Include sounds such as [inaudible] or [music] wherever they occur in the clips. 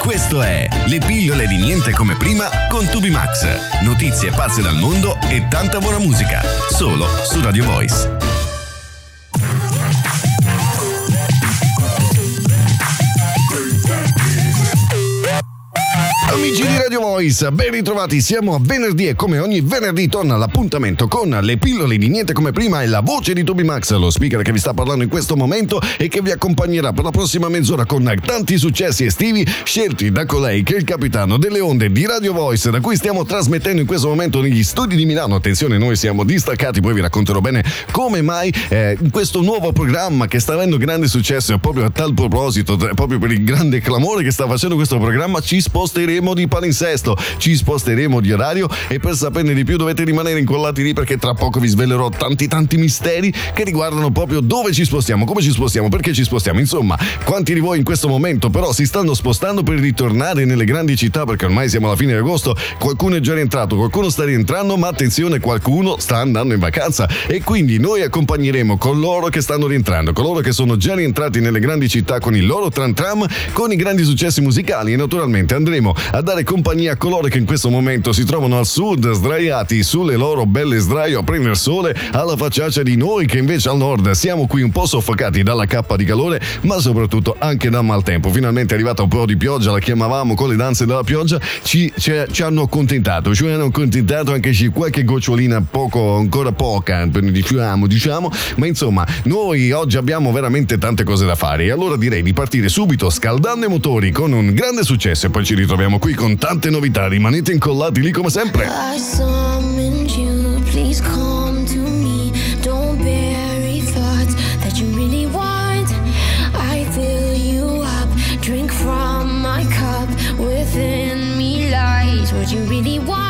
Questo è Le pillole di niente come prima con Tubi Max. Notizie pazze dal mondo e tanta buona musica. Solo su Radio Voice. Amici di Radio Voice, ben ritrovati, siamo a venerdì e come ogni venerdì torna l'appuntamento con le pillole di niente come prima e la voce di Toby Max, lo speaker che vi sta parlando in questo momento e che vi accompagnerà per la prossima mezz'ora con tanti successi estivi scelti da colei che è il capitano delle onde di Radio Voice da cui stiamo trasmettendo in questo momento negli studi di Milano. Attenzione, noi siamo distaccati, poi vi racconterò bene come mai eh, questo nuovo programma che sta avendo grande successo proprio a tal proposito, proprio per il grande clamore che sta facendo questo programma, ci sposteremo sposteremo di palinsesto, ci sposteremo di orario e per saperne di più dovete rimanere incollati lì perché tra poco vi svelerò tanti tanti misteri che riguardano proprio dove ci spostiamo, come ci spostiamo, perché ci spostiamo. Insomma, quanti di voi in questo momento però si stanno spostando per ritornare nelle grandi città perché ormai siamo alla fine di agosto, qualcuno è già rientrato, qualcuno sta rientrando, ma attenzione, qualcuno sta andando in vacanza e quindi noi accompagneremo coloro che stanno rientrando, coloro che sono già rientrati nelle grandi città con il loro tram tram, con i grandi successi musicali e naturalmente andremo a dare compagnia a coloro che in questo momento si trovano al sud, sdraiati sulle loro belle sdraio a prendere sole, alla facciaccia di noi che invece al nord siamo qui un po' soffocati dalla cappa di calore, ma soprattutto anche dal maltempo. Finalmente è arrivata un po' di pioggia, la chiamavamo con le danze della pioggia, ci, ci, ci hanno accontentato, ci hanno accontentato anche se qualche gocciolina poco, ancora poca, diciamo, diciamo, ma insomma, noi oggi abbiamo veramente tante cose da fare e allora direi di partire subito scaldando i motori con un grande successo e poi ci ritroviamo qui con tante novità. Rimanete incollati lì come sempre. Within me lies what you really want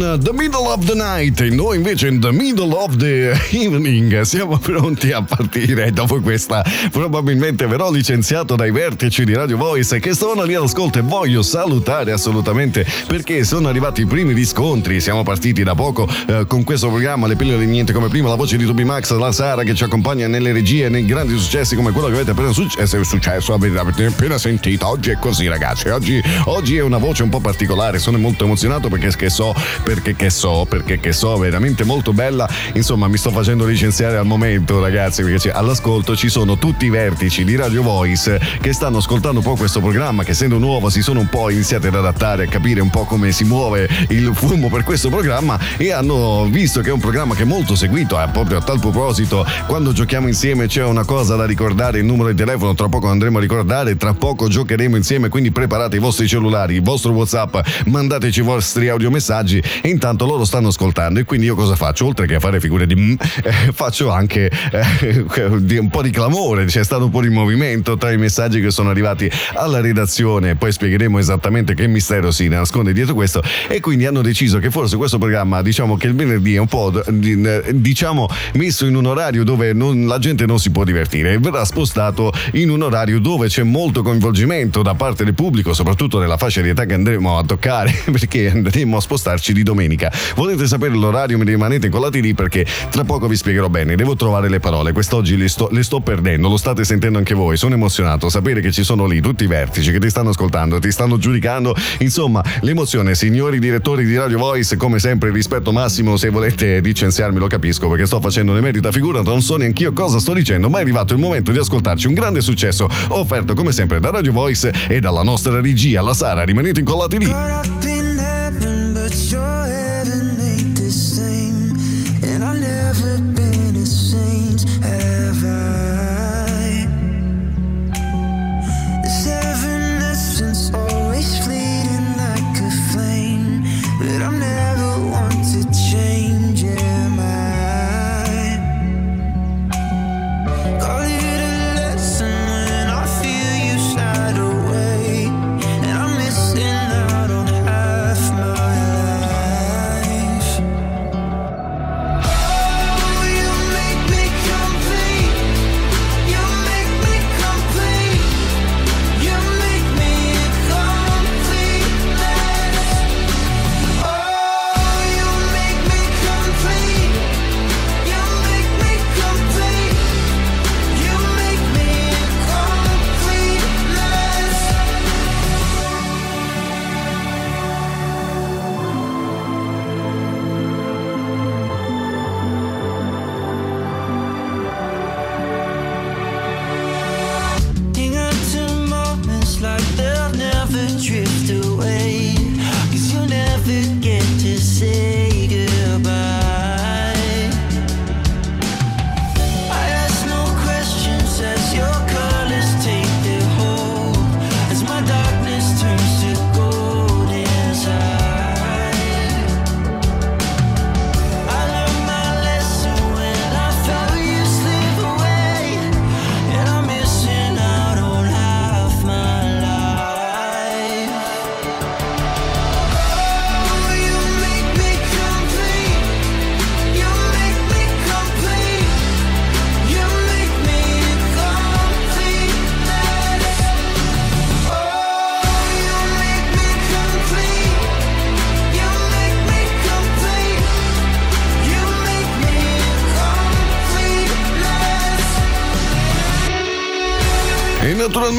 Ellie Due con The Of the Night noi invece in The Middle of the Evening siamo pronti a partire dopo questa probabilmente verrò licenziato dai vertici di Radio Voice che stavano lì all'ascolto e voglio salutare assolutamente perché sono arrivati i primi riscontri. Siamo partiti da poco eh, con questo programma Le pillole di niente come prima la voce di Toby Max la Sara che ci accompagna nelle regie nei grandi successi come quello che avete appena successo, successo avete appena sentito. Oggi è così ragazzi. Oggi, oggi è una voce un po' particolare sono molto emozionato perché che so, perché che so, perché che so, veramente molto bella. Insomma, mi sto facendo licenziare al momento, ragazzi, perché all'ascolto ci sono tutti i vertici di Radio Voice che stanno ascoltando un po' questo programma, che essendo nuovo si sono un po' iniziati ad adattare, a capire un po' come si muove il fumo per questo programma e hanno visto che è un programma che è molto seguito, eh, proprio a tal proposito, quando giochiamo insieme c'è una cosa da ricordare, il numero di telefono tra poco andremo a ricordare, tra poco giocheremo insieme, quindi preparate i vostri cellulari, il vostro WhatsApp, mandateci vostri audiomessaggi e intanto loro stanno ascoltando e quindi io cosa faccio? Oltre che a fare figure di mm, eh, faccio anche eh, un po' di clamore, c'è stato un po' di movimento tra i messaggi che sono arrivati alla redazione, poi spiegheremo esattamente che mistero si nasconde dietro questo e quindi hanno deciso che forse questo programma diciamo che il venerdì è un po' diciamo messo in un orario dove non, la gente non si può divertire verrà spostato in un orario dove c'è molto coinvolgimento da parte del pubblico, soprattutto nella fascia di età che andremo a toccare [laughs] perché andremo a spostarci di domenica. Volete sapere l'orario? Mi rimanete incollati lì perché tra poco vi spiegherò bene. Devo trovare le parole. Quest'oggi le sto, le sto perdendo, lo state sentendo anche voi. Sono emozionato. Sapere che ci sono lì tutti i vertici che ti stanno ascoltando, ti stanno giudicando. Insomma, l'emozione, signori direttori di Radio Voice, come sempre, rispetto massimo. Se volete licenziarmi, lo capisco perché sto facendo ne merita figura. Non so neanche io cosa sto dicendo, ma è arrivato il momento di ascoltarci un grande successo offerto come sempre da Radio Voice e dalla nostra regia, la Sara. Rimanete incollati lì.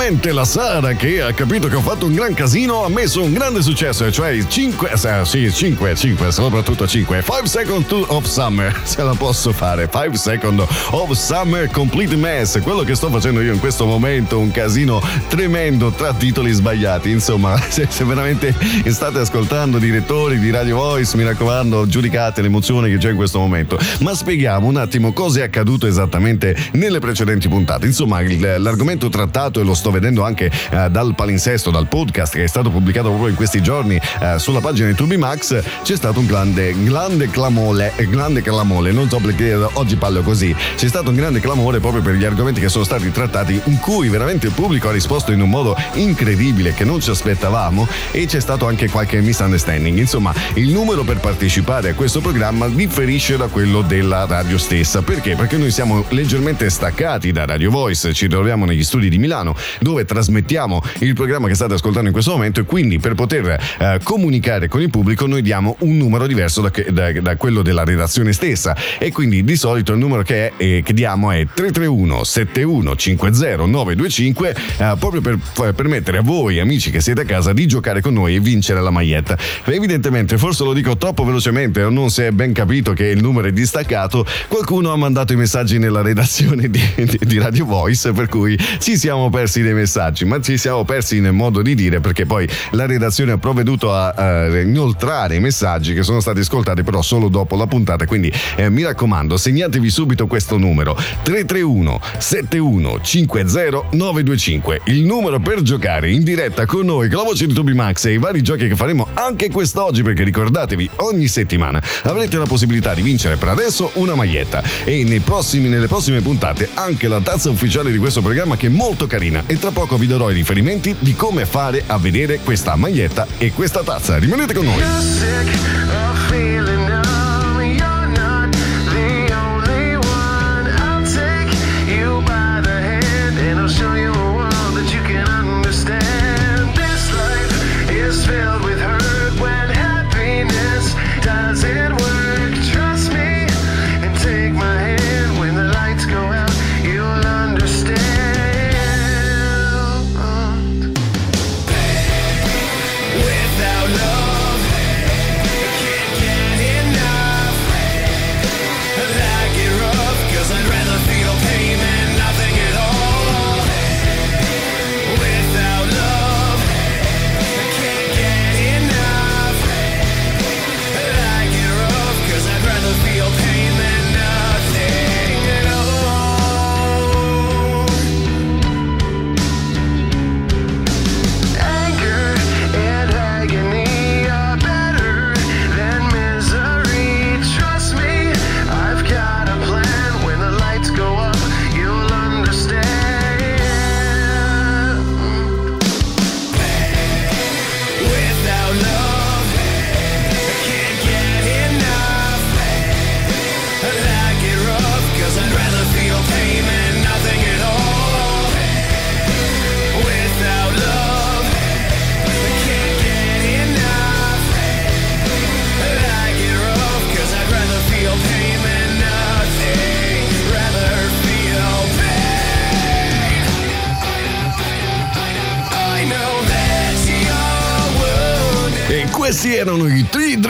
Naturalmente la Sara che ha capito che ho fatto un gran casino ha messo un grande successo, cioè 5, eh, sì 5, 5, soprattutto 5, 5 Seconds of Summer, [laughs] ce la posso fare, 5 Seconds of Summer Complete Mess, quello che sto facendo io in questo momento, un casino tremendo tra titoli sbagliati, insomma [laughs] se, se veramente state ascoltando direttori di Radio Voice, mi raccomando giudicate l'emozione che c'è in questo momento, ma spieghiamo un attimo cosa è accaduto esattamente nelle precedenti puntate, insomma l'argomento trattato e lo sto vedendo anche eh, dal palinsesto, dal podcast che è stato pubblicato proprio in questi giorni eh, sulla pagina di Tubi Max, c'è stato un grande, grande clamore, eh, grande clamore, non so perché oggi parlo così, c'è stato un grande clamore proprio per gli argomenti che sono stati trattati in cui veramente il pubblico ha risposto in un modo incredibile che non ci aspettavamo e c'è stato anche qualche misunderstanding. Insomma, il numero per partecipare a questo programma differisce da quello della radio stessa. Perché? Perché noi siamo leggermente staccati da Radio Voice, ci troviamo negli studi di Milano dove trasmettiamo il programma che state ascoltando in questo momento e quindi per poter eh, comunicare con il pubblico noi diamo un numero diverso da, da, da, quello della redazione stessa e quindi di solito il numero che, è, eh, che diamo è 331 71 50 925 eh, proprio per, per permettere a voi amici che siete a casa di giocare con noi e vincere la maglietta. Evidentemente forse lo dico troppo velocemente o non si è ben capito che il numero è distaccato, qualcuno ha mandato i messaggi nella redazione di, di, di Radio Voice per cui ci siamo persi dei messaggi, ma ci siamo persi nel modo di dire perché poi la redazione ha provveduto a, a inoltrare i messaggi che sono stati ascoltati però solo dopo la puntata. Quindi eh, mi raccomando, segnatevi subito questo numero 331 71 50 925. Il numero per giocare in diretta con noi, con la voce di Toby Max e i vari giochi che faremo anche quest'oggi perché ricordatevi, ogni settimana avrete la possibilità di vincere per adesso una maglietta e prossimi, nelle prossime puntate anche la tazza ufficiale di questo programma che è molto carina e tra poco vi darò i riferimenti di come fare a vedere questa maglietta e questa tazza. Rimanete con noi.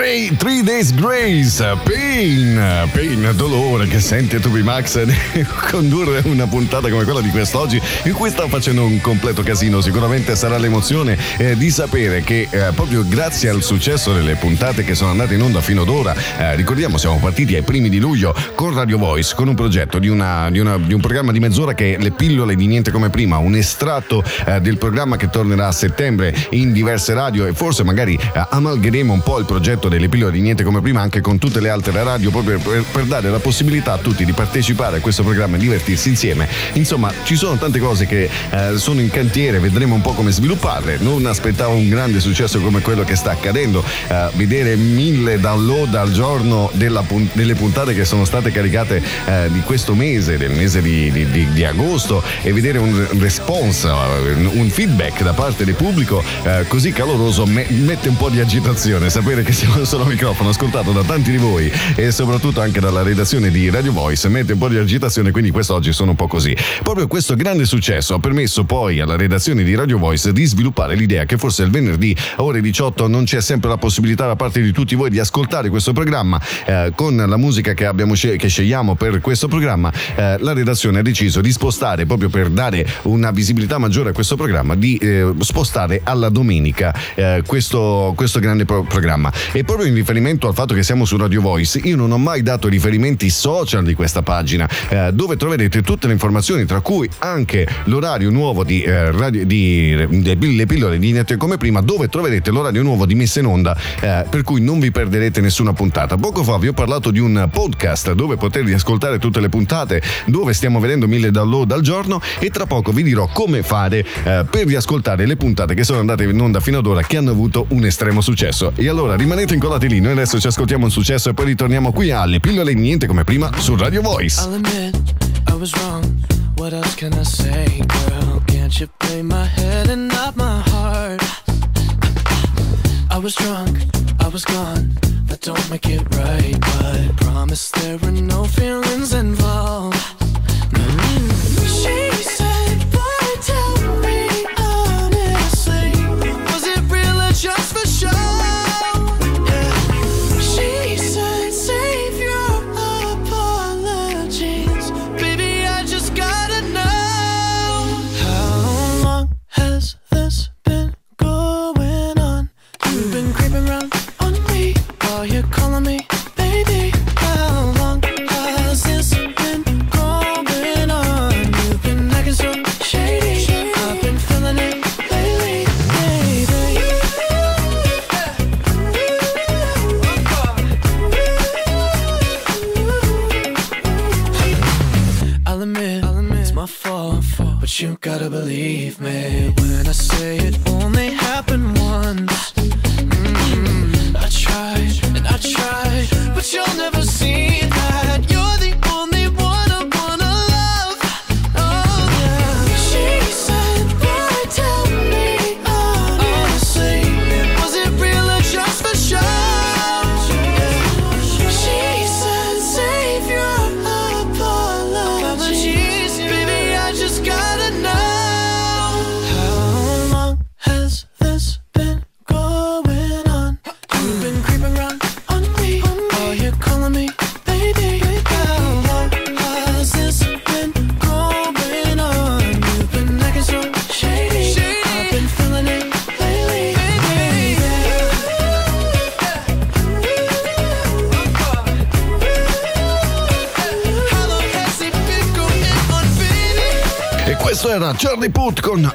Three, three Days Grace, Pain, Pain, dolore che sente Toby Max [laughs] condurre una puntata come quella di quest'oggi in cui sta facendo un completo casino. Sicuramente sarà l'emozione eh, di sapere che eh, proprio grazie al successo delle puntate che sono andate in onda fino ad ora, eh, ricordiamo siamo partiti ai primi di luglio con Radio Voice, con un progetto di, una, di, una, di un programma di mezz'ora che è le pillole di niente come prima, un estratto eh, del programma che tornerà a settembre in diverse radio e forse magari eh, amalgheremo un po' il progetto delle pillole di niente come prima anche con tutte le altre radio proprio per, per, dare la possibilità a tutti di partecipare a questo programma e divertirsi insieme. Insomma, ci sono tante cose che eh, sono in cantiere, vedremo un po' come svilupparle. Non aspettavo un grande successo come quello che sta accadendo, eh, vedere mille download al giorno della, delle puntate che sono state caricate eh, di questo mese, del mese di, di, di, di agosto e vedere un response, un feedback da parte del pubblico eh, così caloroso me, mette un po' di agitazione sapere che siamo solo microfono ascoltato da tanti di voi e soprattutto anche dalla redazione di Radio Voice mette un po' di agitazione quindi quest'oggi sono un po' così. Proprio questo grande successo ha permesso poi alla redazione di Radio Voice di sviluppare l'idea che forse il venerdì a ore 18 non c'è sempre la possibilità da parte di tutti voi di ascoltare questo programma eh, con la musica che, abbiamo che scegliamo per questo programma eh, la redazione ha deciso di spostare proprio per dare una visibilità maggiore a questo programma di eh, spostare alla domenica eh, questo, questo grande pro- programma. E proprio in riferimento al fatto che siamo su Radio Voice, io non ho mai dato riferimenti social di questa pagina, eh, dove troverete tutte le informazioni, tra cui anche l'orario nuovo di, eh, radio, di, di Le pillole di Niente come prima, dove troverete l'orario nuovo di messa in onda, eh, per cui non vi perderete nessuna puntata. Poco fa vi ho parlato di un podcast dove poter riascoltare tutte le puntate, dove stiamo vedendo mille download al giorno e tra poco vi dirò come fare eh, per riascoltare le puntate che sono andate in onda fino ad ora che hanno avuto un estremo successo. E allora rimanete incollati lì, noi adesso ci ascoltiamo un successo e poi ritorniamo qui alle pillole niente come prima su Radio Voice. I'll admit, I was wrong. What else can I say, girl? Can't you play my head and not my heart? I was drunk, I was gone. That don't make it right, but promise there were no feelings involved. say it. Con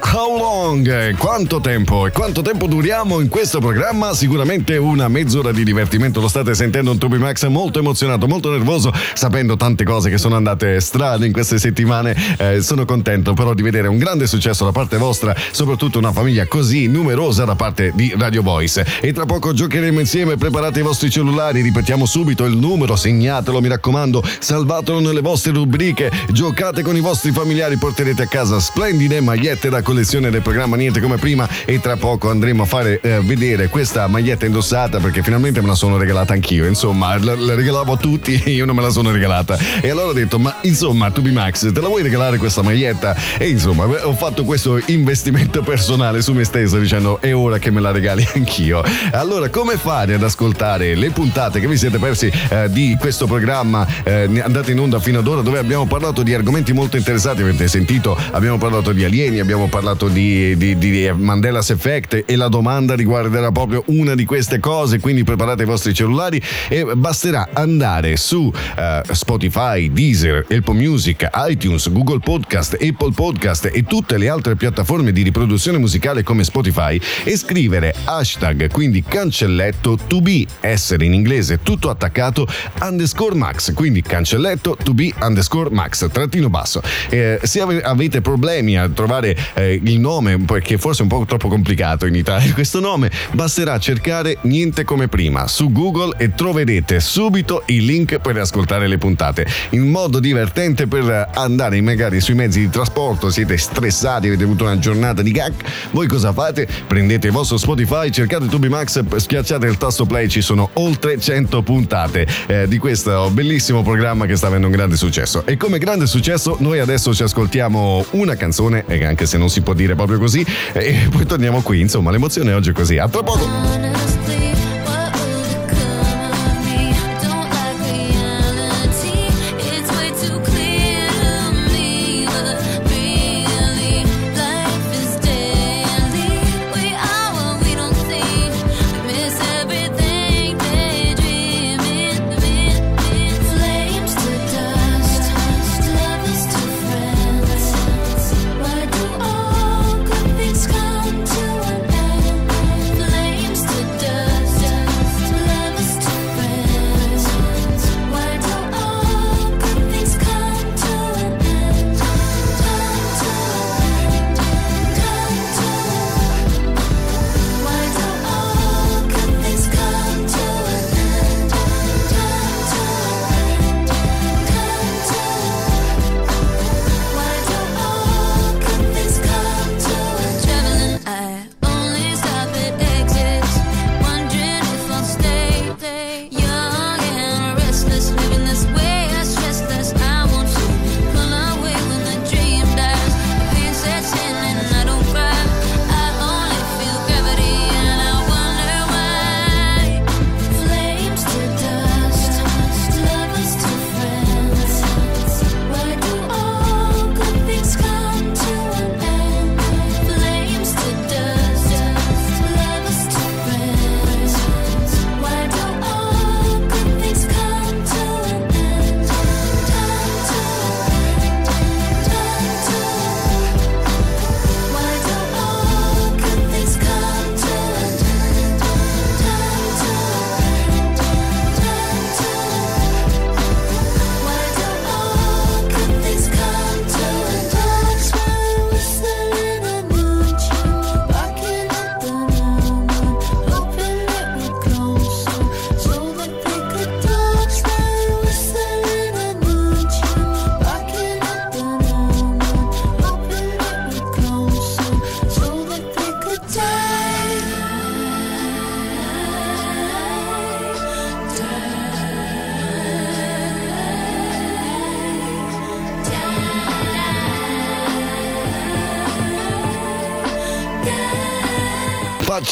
Long? Quanto tempo? E quanto tempo duriamo in questo programma? Sicuramente una mezz'ora di divertimento. Lo state sentendo un Toby Max molto emozionato, molto nervoso, sapendo tante cose che sono andate strane in queste settimane. Eh, sono contento però di vedere un grande successo da parte vostra, soprattutto una famiglia così numerosa da parte di Radio Voice. E tra poco giocheremo insieme, preparate i vostri cellulari, ripetiamo subito il numero, segnatelo, mi raccomando, salvatelo nelle vostre rubriche, giocate con i vostri familiari, porterete a casa splendide magliette da collezione del programma Niente come prima e tra poco andremo a fare eh, vedere questa maglietta indossata perché finalmente me la sono regalata anch'io, insomma, la, la regalavo a tutti e [laughs] io non me la sono regalata. E allora ho detto, ma insomma, tu Max, te la vuoi regalare questa maglietta? E insomma, ho fatto questo investimento personale su me stesso dicendo è ora che me la regali [laughs] anch'io. Allora, come fare ad ascoltare le puntate che vi siete persi eh, di questo programma eh, andate in onda fino ad ora dove abbiamo parlato di argomenti molto interessanti, avete sentito, abbiamo parlato di alieni, abbiamo parlato di, di, di Mandela's Effect e la domanda riguarderà proprio una di queste cose, quindi preparate i vostri cellulari e basterà andare su uh, Spotify, Deezer, Apple Music, iTunes, Google Podcast, Apple Podcast e tutte le altre piattaforme di riproduzione musicale come Spotify e scrivere hashtag, quindi cancelletto to be, essere in inglese tutto attaccato, underscore max, quindi cancelletto to be underscore max, trattino basso. Eh, se avete problemi a trovare eh, il nome, perché forse è un po' troppo complicato in Italia [laughs] questo nome, basterà cercare niente come prima su Google e troverete subito il link per ascoltare le puntate. In modo divertente per andare magari sui mezzi di trasporto, siete stressati, avete avuto una giornata di gag, voi cosa fate? Prendete il vostro Spotify, cercate Tubi Max, schiacciate il tasto play, ci sono oltre 100 puntate eh, di questo bellissimo programma che sta avendo un grande successo. E come grande successo noi adesso ci ascoltiamo una canzone canzone, anche se non si può dire proprio così, e poi torniamo qui, insomma l'emozione oggi è così. A tra poco!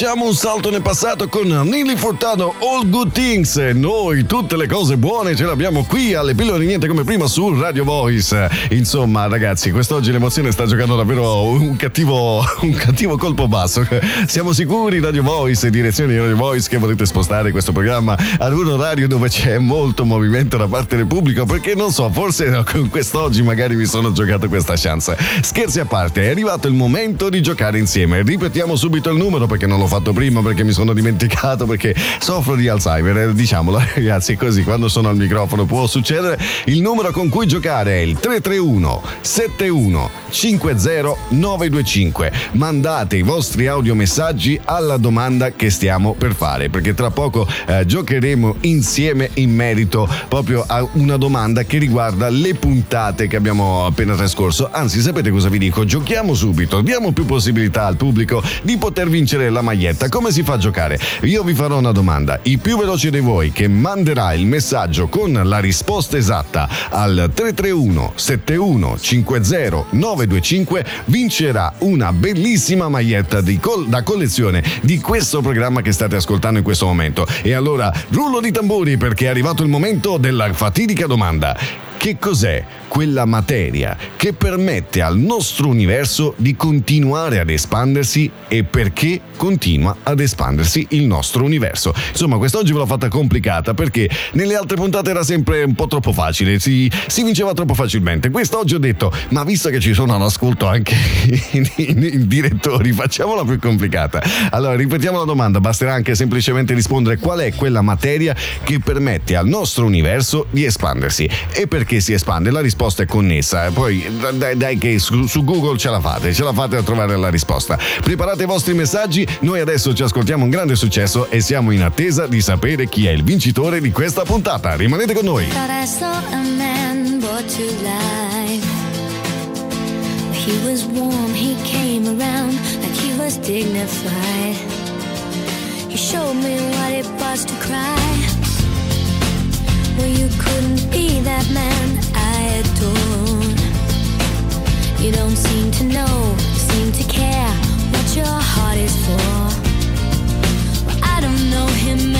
Facciamo un salto nel passato con Nili Furtado, All Good Things. Noi tutte le cose buone ce le abbiamo qui alle pillole niente come prima su Radio Voice. Insomma, ragazzi, quest'oggi l'emozione sta giocando davvero un cattivo, [laughs] un cattivo colpo basso. Siamo sicuri, Radio Voice direzione di Radio Voice, che volete spostare questo programma ad un orario dove c'è molto movimento da parte del pubblico? Perché non so, forse [laughs] con quest'oggi magari mi sono giocato questa chance. Scherzi a parte, è arrivato il momento di giocare insieme. Ripetiamo subito il numero perché non l'ho fatto prima, perché mi sono dimenticato, perché soffro di Alzheimer. Eh, diciamolo, [laughs] ragazzi, così quando sono al microfono può succedere. Il numero con cui giocare è il 331 71 50 925. Mandate i vostri audiomessaggi alla domanda che stiamo per fare, perché tra poco eh, giocheremo insieme in merito proprio a una domanda che riguarda le puntate che abbiamo appena trascorso. Anzi, sapete cosa vi dico? Giochiamo subito, diamo più possibilità al pubblico di poter vincere la maglietta. Come si fa a giocare? Io vi farò una domanda. Il più veloce di voi che manderà il messaggio con la risposta esatta al 331 71 50 925 vincerà una bellissima maglietta col- da collezione di questo programma che state ascoltando in questo momento. E allora, rullo di tamburi perché è arrivato il momento della fatidica domanda. Che cos'è quella materia che permette al nostro universo di continuare ad espandersi e perché continua ad espandersi il nostro universo? Insomma, quest'oggi ve l'ho fatta complicata perché nelle altre puntate era sempre un po' troppo facile, si, si vinceva troppo facilmente. Quest'oggi ho detto, ma visto che ci sono all'ascolto anche [laughs] i, direttori, facciamola più complicata. Allora, ripetiamo la domanda, basterà anche semplicemente rispondere qual è quella materia che permette al nostro universo di espandersi e perché perché si espande? La risposta è connessa. Poi dai, dai che su, su, Google ce la fate, ce la fate a trovare la risposta. Preparate i vostri messaggi, noi adesso ci ascoltiamo un grande successo e siamo in attesa di sapere chi è il vincitore di questa puntata. Rimanete con noi. He was warm, he came around like he was dignified. He showed me what it was to cry. Well, you couldn't be that man I adore. You don't seem to know, seem to care what your heart is for. Well, I don't know him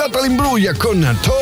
Lei è Natalie Imbruglia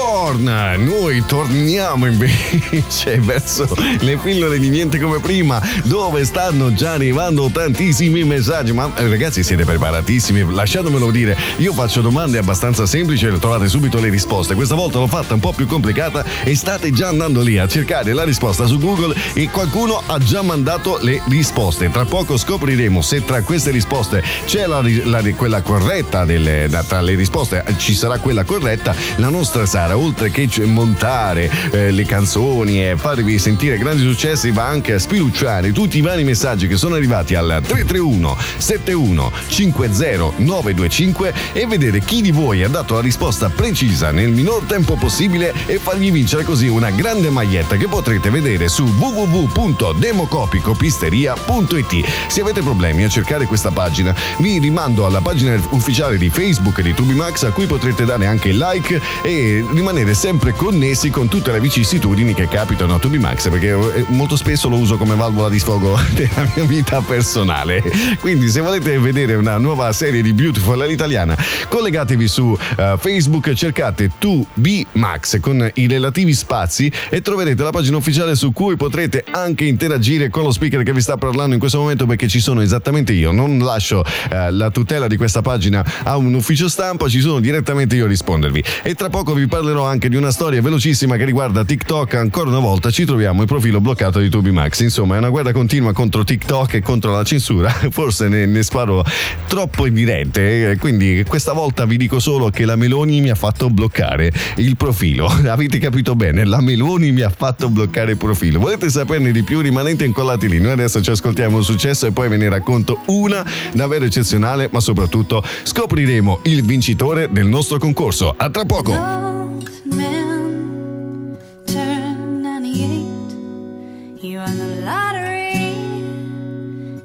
con Torn. Noi torniamo invece [laughs] verso le pillole di niente come prima, dove stanno già arrivando tantissimi messaggi. Ma eh, ragazzi, siete preparatissimi? Lasciatemelo dire. Io faccio domande abbastanza semplici e trovate subito le risposte. Questa volta l'ho fatta un po' più complicata e state già andando lì a cercare la risposta su Google e qualcuno ha già mandato le risposte. Tra poco scopriremo se tra queste risposte c'è la, la, quella corretta delle, tra le risposte ci sarà quella corretta. La nostra Sara, oltre che montare eh, le canzoni e farvi sentire grandi successi, va anche a spilucciare tutti i vari messaggi che sono arrivati al 331 71 50 925 e vedere chi di voi ha dato la risposta precisa nel minor tempo possibile e fargli vincere così una grande maglietta che potrete vedere su www.democopicopisteria.it. Se avete problemi a cercare questa pagina, vi rimando alla pagina ufficiale di Facebook di Tubimax a cui potrete dare anche il like e rimanere sempre connessi con tutte le vicissitudini che capitano a Tubimax perché eh, molto spesso lo uso come valvola di sfogo [laughs] della mia vita personale. Quindi se volete vedere una nuova serie di Beautiful all'italiana, collegatevi su uh, Facebook, cercate 2B con i relativi spazi e troverete la pagina ufficiale su cui potrete anche interagire con lo speaker che vi sta parlando in questo momento perché ci sono esattamente io. Non lascio uh, la tutela di questa pagina a un ufficio stampa, ci sono direttamente io a rispondervi. E tra poco vi parlerò anche di una storia velocissima che riguarda TikTok. Ancora una volta ci troviamo il profilo bloccato di Tubimax. Insomma, è una guerra continua contro TikTok e contro la censura. [laughs] Forse ne, ne sparo troppo evidente. Quindi questa volta vi dico solo che la Meloni mi ha fatto bloccare il profilo. [laughs] Avete capito bene? La Meloni mi ha fatto bloccare il profilo. Volete saperne di più? Rimanete incollati lì. Noi adesso ci ascoltiamo il successo e poi ve ne racconto una davvero eccezionale, ma soprattutto scopriremo il vincitore del nostro concorso. A tra poco! old man turned 98. you won the lottery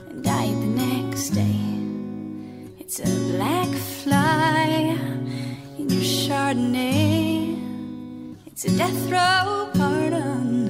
and die the next day. It's a black fly in your Chardonnay. It's a death row pardon.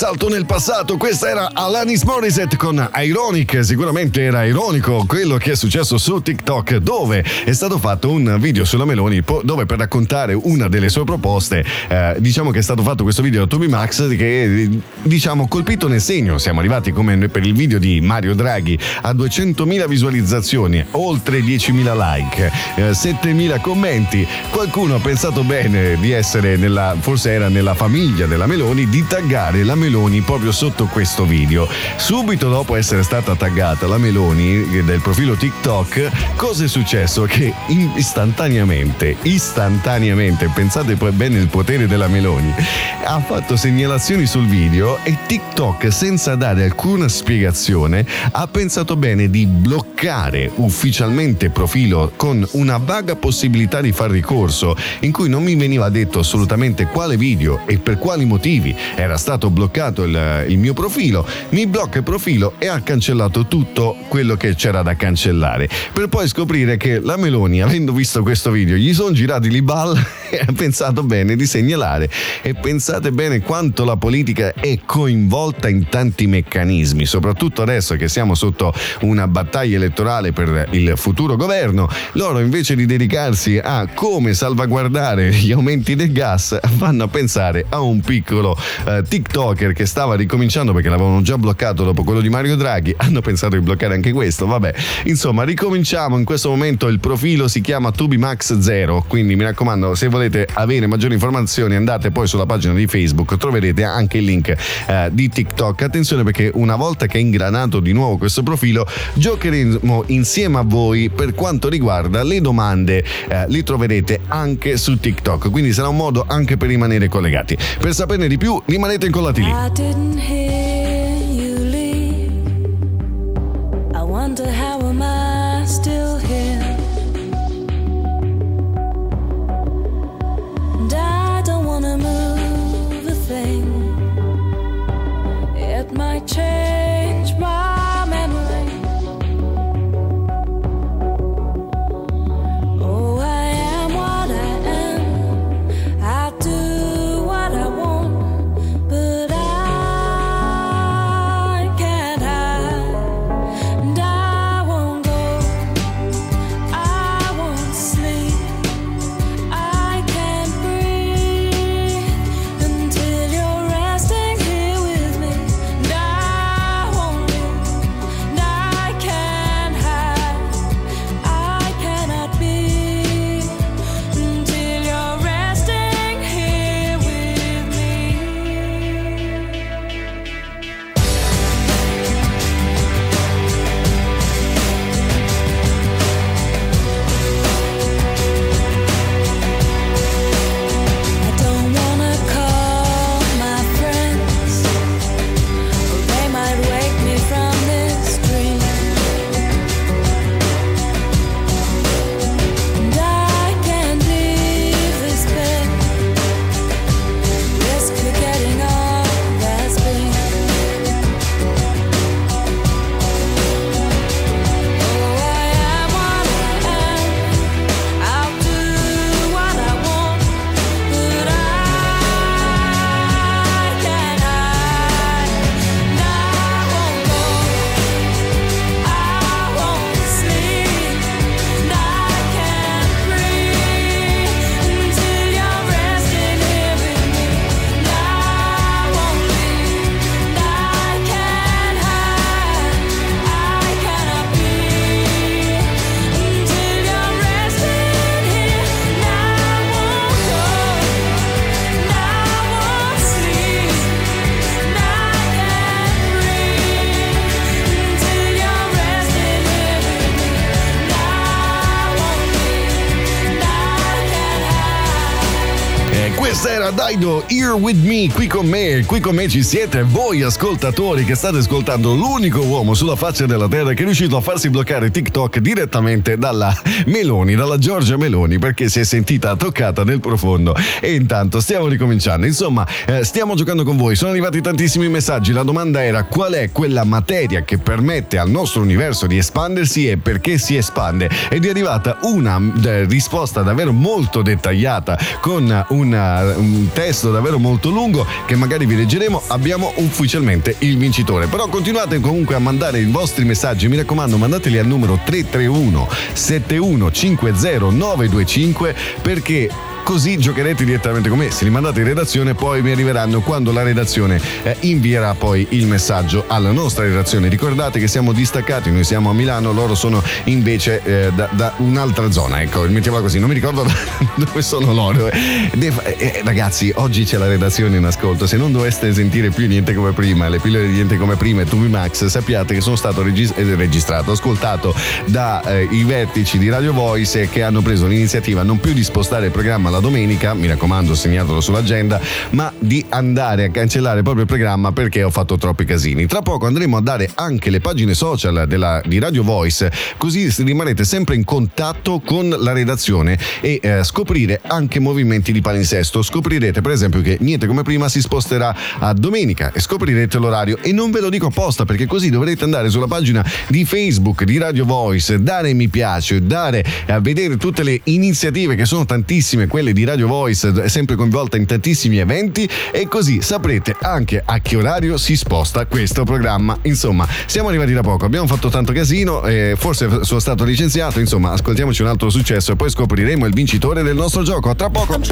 Salto nel passato, questa era Alanis Morissette con Ironic, sicuramente era ironico quello che è successo su TikTok dove è stato fatto un video sulla Meloni dove per raccontare una delle sue proposte eh, diciamo che è stato fatto questo video da Toby Max che diciamo colpito nel segno. Siamo arrivati come per il video di Mario Draghi a 200.000 visualizzazioni, oltre 10.000 like, eh, 7.000 commenti. Qualcuno ha pensato bene di essere nella, forse era nella famiglia della Meloni, di taggare la Meloni proprio sotto questo video. Subito dopo essere stata taggata la Meloni eh, del profilo TikTok, cosa è successo? Che istantaneamente, istantaneamente, pensate bene il potere della Meloni, ha fatto segnalazioni sul video e TikTok senza dare alcuna spiegazione ha pensato bene di bloccare ufficialmente il profilo con una vaga possibilità di far ricorso in cui non mi veniva detto assolutamente quale video e per quali motivi era stato bloccato il, il mio profilo, mi blocca il profilo e ha cancellato tutto quello che c'era da cancellare. Per poi scoprire che la Meloni avendo visto questo video gli sono girati li ball [laughs] e ha pensato bene di segnalare. E pensate bene quanto la politica è coinvolta in tanti meccanismi, soprattutto adesso che siamo sotto una battaglia elettorale per il futuro governo, loro invece di dedicarsi a come salvaguardare gli aumenti del gas vanno a pensare a un piccolo eh, TikToker che stava ricominciando perché l'avevano già bloccato dopo quello di Mario Draghi, [laughs] hanno pensato di bloccare anche questo, vabbè, insomma ricominciamo in questo momento il profilo si chiama TubiMax0, quindi mi raccomando se volete avere maggiori informazioni andate poi sulla pagina di Facebook, troverete anche il link eh, di TikTok. Attenzione perché una volta che è ingranato di nuovo questo profilo, giocheremo insieme a voi per quanto riguarda le domande, eh, li troverete anche su TikTok, quindi sarà un modo anche per rimanere collegati. Per saperne di più, rimanete incollati lì. I didn't hear Daido Here With Me, qui con me, qui con me ci siete voi ascoltatori che state ascoltando l'unico uomo sulla faccia della terra che è riuscito a farsi bloccare TikTok direttamente dalla Meloni, dalla Giorgia Meloni, perché si è sentita toccata nel profondo. E intanto stiamo ricominciando, insomma, eh, stiamo giocando con voi, sono arrivati tantissimi messaggi, la domanda era qual è quella materia che permette al nostro universo di espandersi e perché si espande? Ed è arrivata una eh, risposta davvero molto dettagliata con una- un testo davvero molto lungo che magari vi leggeremo. Abbiamo ufficialmente il vincitore. Però continuate comunque a mandare i vostri messaggi. Mi raccomando mandateli al numero 331 7150 925 perché così giocherete direttamente con me. Se li mandate in redazione poi mi arriveranno quando la redazione eh, invierà poi il messaggio alla nostra redazione. Ricordate che siamo distaccati, noi siamo a Milano, loro sono invece eh, da, da un'altra zona, ecco, mettiamola così, non mi ricordo [laughs] dove sono loro. Eh, eh, ragazzi, oggi c'è la redazione in ascolto, se non doveste sentire più niente come prima, le pillole di niente come prima e Tubi Max, sappiate che sono stato regis- eh, registrato, ascoltato dai eh, vertici di Radio Voice che hanno preso l'iniziativa non più di spostare il programma la domenica, mi raccomando segnatelo sull'agenda, ma di andare a cancellare proprio il programma perché ho fatto troppi casini. Tra poco andremo a dare anche le pagine social della- di Radio Voice, così rimanete sempre in contatto con la redazione e eh, scoprire anche movimenti di palinsesto. Scoprirete per esempio che niente come prima si sposterà a domenica e scoprirete l'orario e non ve lo dico apposta perché così dovrete andare sulla pagina di Facebook di Radio Voice, dare mi piace, dare a vedere tutte le iniziative che sono tantissime, quelle di Radio Voice, è sempre coinvolta in tantissimi eventi e così saprete anche a che orario si sposta questo programma. Insomma, siamo arrivati da poco, abbiamo fatto tanto casino, eh, forse sono stato licenziato, insomma, ascoltiamoci un altro successo e poi scopriremo il vincitore del nostro gioco. A tra poco. I'm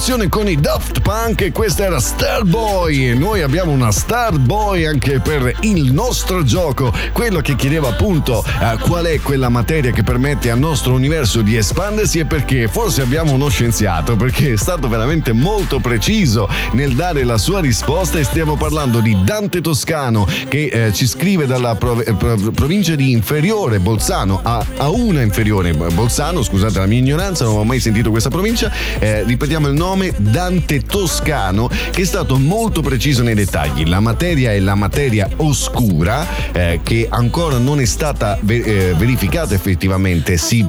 collaborazione con i Daft Punk e questa era Starboy. E noi abbiamo una Starboy anche per il nostro gioco, quello che chiedeva appunto eh, qual è quella materia che permette al nostro universo di espandersi e perché? Forse abbiamo uno scienziato perché è stato veramente molto preciso nel dare la sua risposta e stiamo parlando di Dante Toscano che eh, ci scrive dalla prov- eh, prov- provincia di Inferiore Bolzano a, a una inferiore Bolzano, scusate la mia ignoranza, non ho mai sentito questa provincia, eh, ripetiamo il nome Dante Toscano che è stato molto preciso nei dettagli. La materia è la materia oscura eh, che ancora non è stata eh, verificata effettivamente. Si,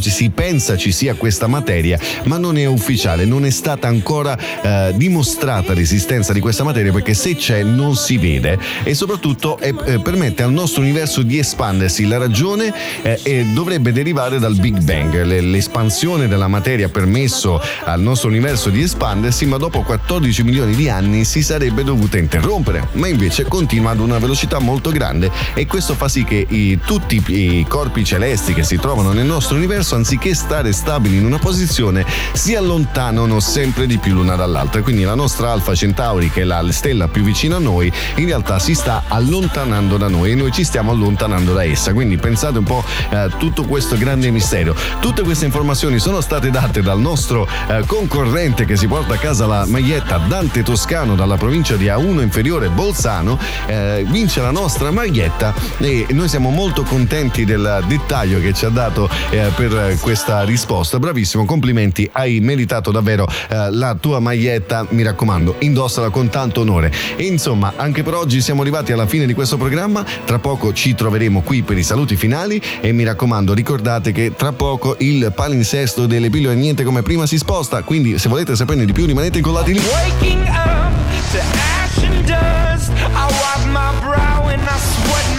si pensa ci sia questa materia, ma non è ufficiale, non è stata ancora eh, dimostrata l'esistenza di questa materia perché se c'è non si vede e soprattutto è- eh, permette al nostro universo di espandersi. La ragione eh, dovrebbe derivare dal Big Bang, Le- l'espansione della materia ha permesso al nostro universo di espandersi, ma dopo 14 milioni di anni si sarebbe dovuta interrompere, ma invece continua ad una velocità molto grande e questo fa sì che i- tutti i corpi celesti che si trovano nel nostro universo, anziché stare stabili in una posizione, si allontanano sempre di più l'una dall'altra. Quindi la nostra Alfa Centauri, che è la stella più vicina a noi, in realtà si sta allontanando da noi e noi ci stiamo allontanando da essa. Quindi pensate un po' a tutto questo grande mistero. Tutte queste informazioni sono state date dal nostro eh, concorrente che si porta a casa la maglietta Dante Toscano dalla provincia di A1 inferiore Bolzano. eh, vince la nostra maglietta e noi siamo molto contenti del dettaglio che ci ha dato eh, per questa risposta. Bravissimo, complimenti, hai meritato davvero eh, la tua maglietta, mi raccomando, indossala con tanto onore. E insomma, anche per oggi siamo arrivati alla fine di questo programma, tra poco ci troveremo qui per i saluti finali e mi raccomando, ricordate che tra poco il palinsesto delle pillole niente come prima si sposta, quindi se volete saperne di più rimanete incollati lì. Waking up to ash and dust. I wipe my brow and I sweat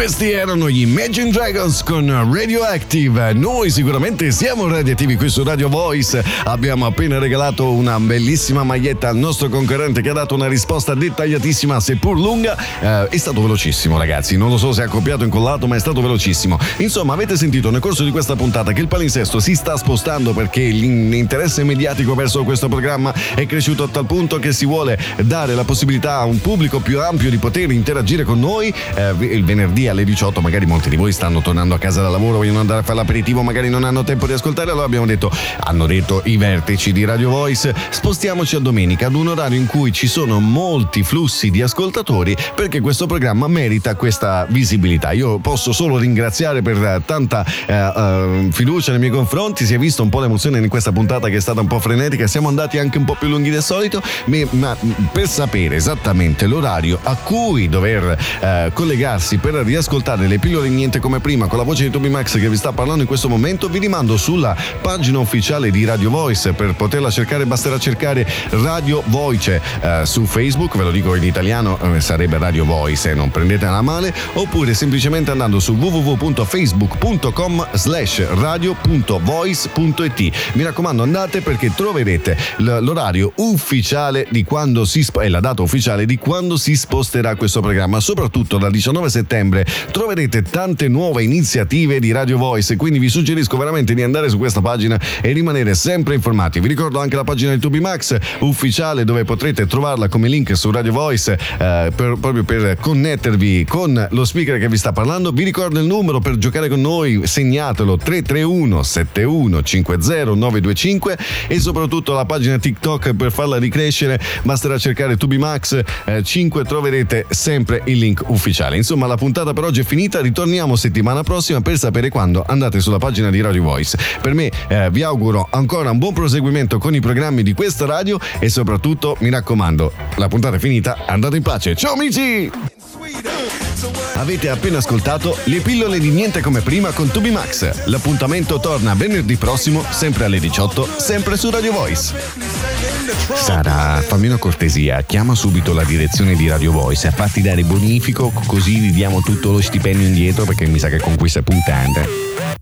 questi erano gli Imagine Dragons con Radioactive. Noi sicuramente siamo radioattivi qui su Radio Voice. Abbiamo appena regalato una bellissima maglietta al nostro concorrente che ha dato una risposta dettagliatissima, seppur lunga. Eh, è stato velocissimo, ragazzi. Non lo so se ha copiato o incollato, ma è stato velocissimo. Insomma, avete sentito nel corso di questa puntata che il palinsesto si sta spostando perché l'interesse mediatico verso questo programma è cresciuto a tal punto che si vuole dare la possibilità a un pubblico più ampio di poter interagire con noi. Eh, il venerdì alle 18, magari molti di voi stanno tornando a casa da lavoro, vogliono andare a fare l'aperitivo, magari non hanno tempo di ascoltare. Allora abbiamo detto, hanno detto i vertici di Radio Voice, spostiamoci a domenica ad un orario in cui ci sono molti flussi di ascoltatori perché questo programma merita questa visibilità. Io posso solo ringraziare per tanta eh, eh, fiducia nei miei confronti. Si è visto un po' l'emozione in questa puntata che è stata un po' frenetica. Siamo andati anche un po' più lunghi del solito, ma per sapere esattamente l'orario a cui dover eh, collegarsi per riascoltare le pillole niente come prima con la voce di Toby Max che vi sta parlando in questo momento, vi rimando sulla pagina ufficiale di Radio Voice. Per poterla cercare basterà cercare Radio Voice eh, su Facebook, ve lo dico in italiano, eh, sarebbe Radio Voice, eh, non prendetela male, oppure semplicemente andando su www.facebook.com slash radio.voice.it. Mi raccomando andate perché troverete l'orario ufficiale di quando si sp- e la data ufficiale di quando si sposterà questo programma, soprattutto dal 19 settembre troverete tante nuove iniziative di Radio Voice, quindi vi suggerisco veramente di andare su questa pagina e rimanere sempre informati. Vi ricordo anche la pagina di Tubi Max ufficiale dove potrete trovarla come link su Radio Voice eh, per- proprio per connettervi con lo speaker che vi sta parlando. Vi ricordo il numero per giocare con noi, segnatelo 331 71 50 925 e soprattutto la pagina TikTok per farla ricrescere basterà cercare Tubi Max eh, 5 troverete sempre il link ufficiale. Insomma, la puntata per oggi è finita, ritorniamo settimana prossima per sapere quando andate sulla pagina di Radio Voice. Per me eh, vi auguro ancora un buon proseguimento con i programmi di questa radio e soprattutto mi raccomando, la puntata è finita, andate in pace. Ciao amici! Avete appena ascoltato le pillole di niente come prima con Tubi Max. L'appuntamento torna venerdì prossimo, sempre alle 18, sempre su Radio Voice. Sara, fammi una cortesia, chiama subito la direzione di Radio Voice a farti dare bonifico, così vi diamo tutto lo stipendio indietro perché mi sa che con questa puntata.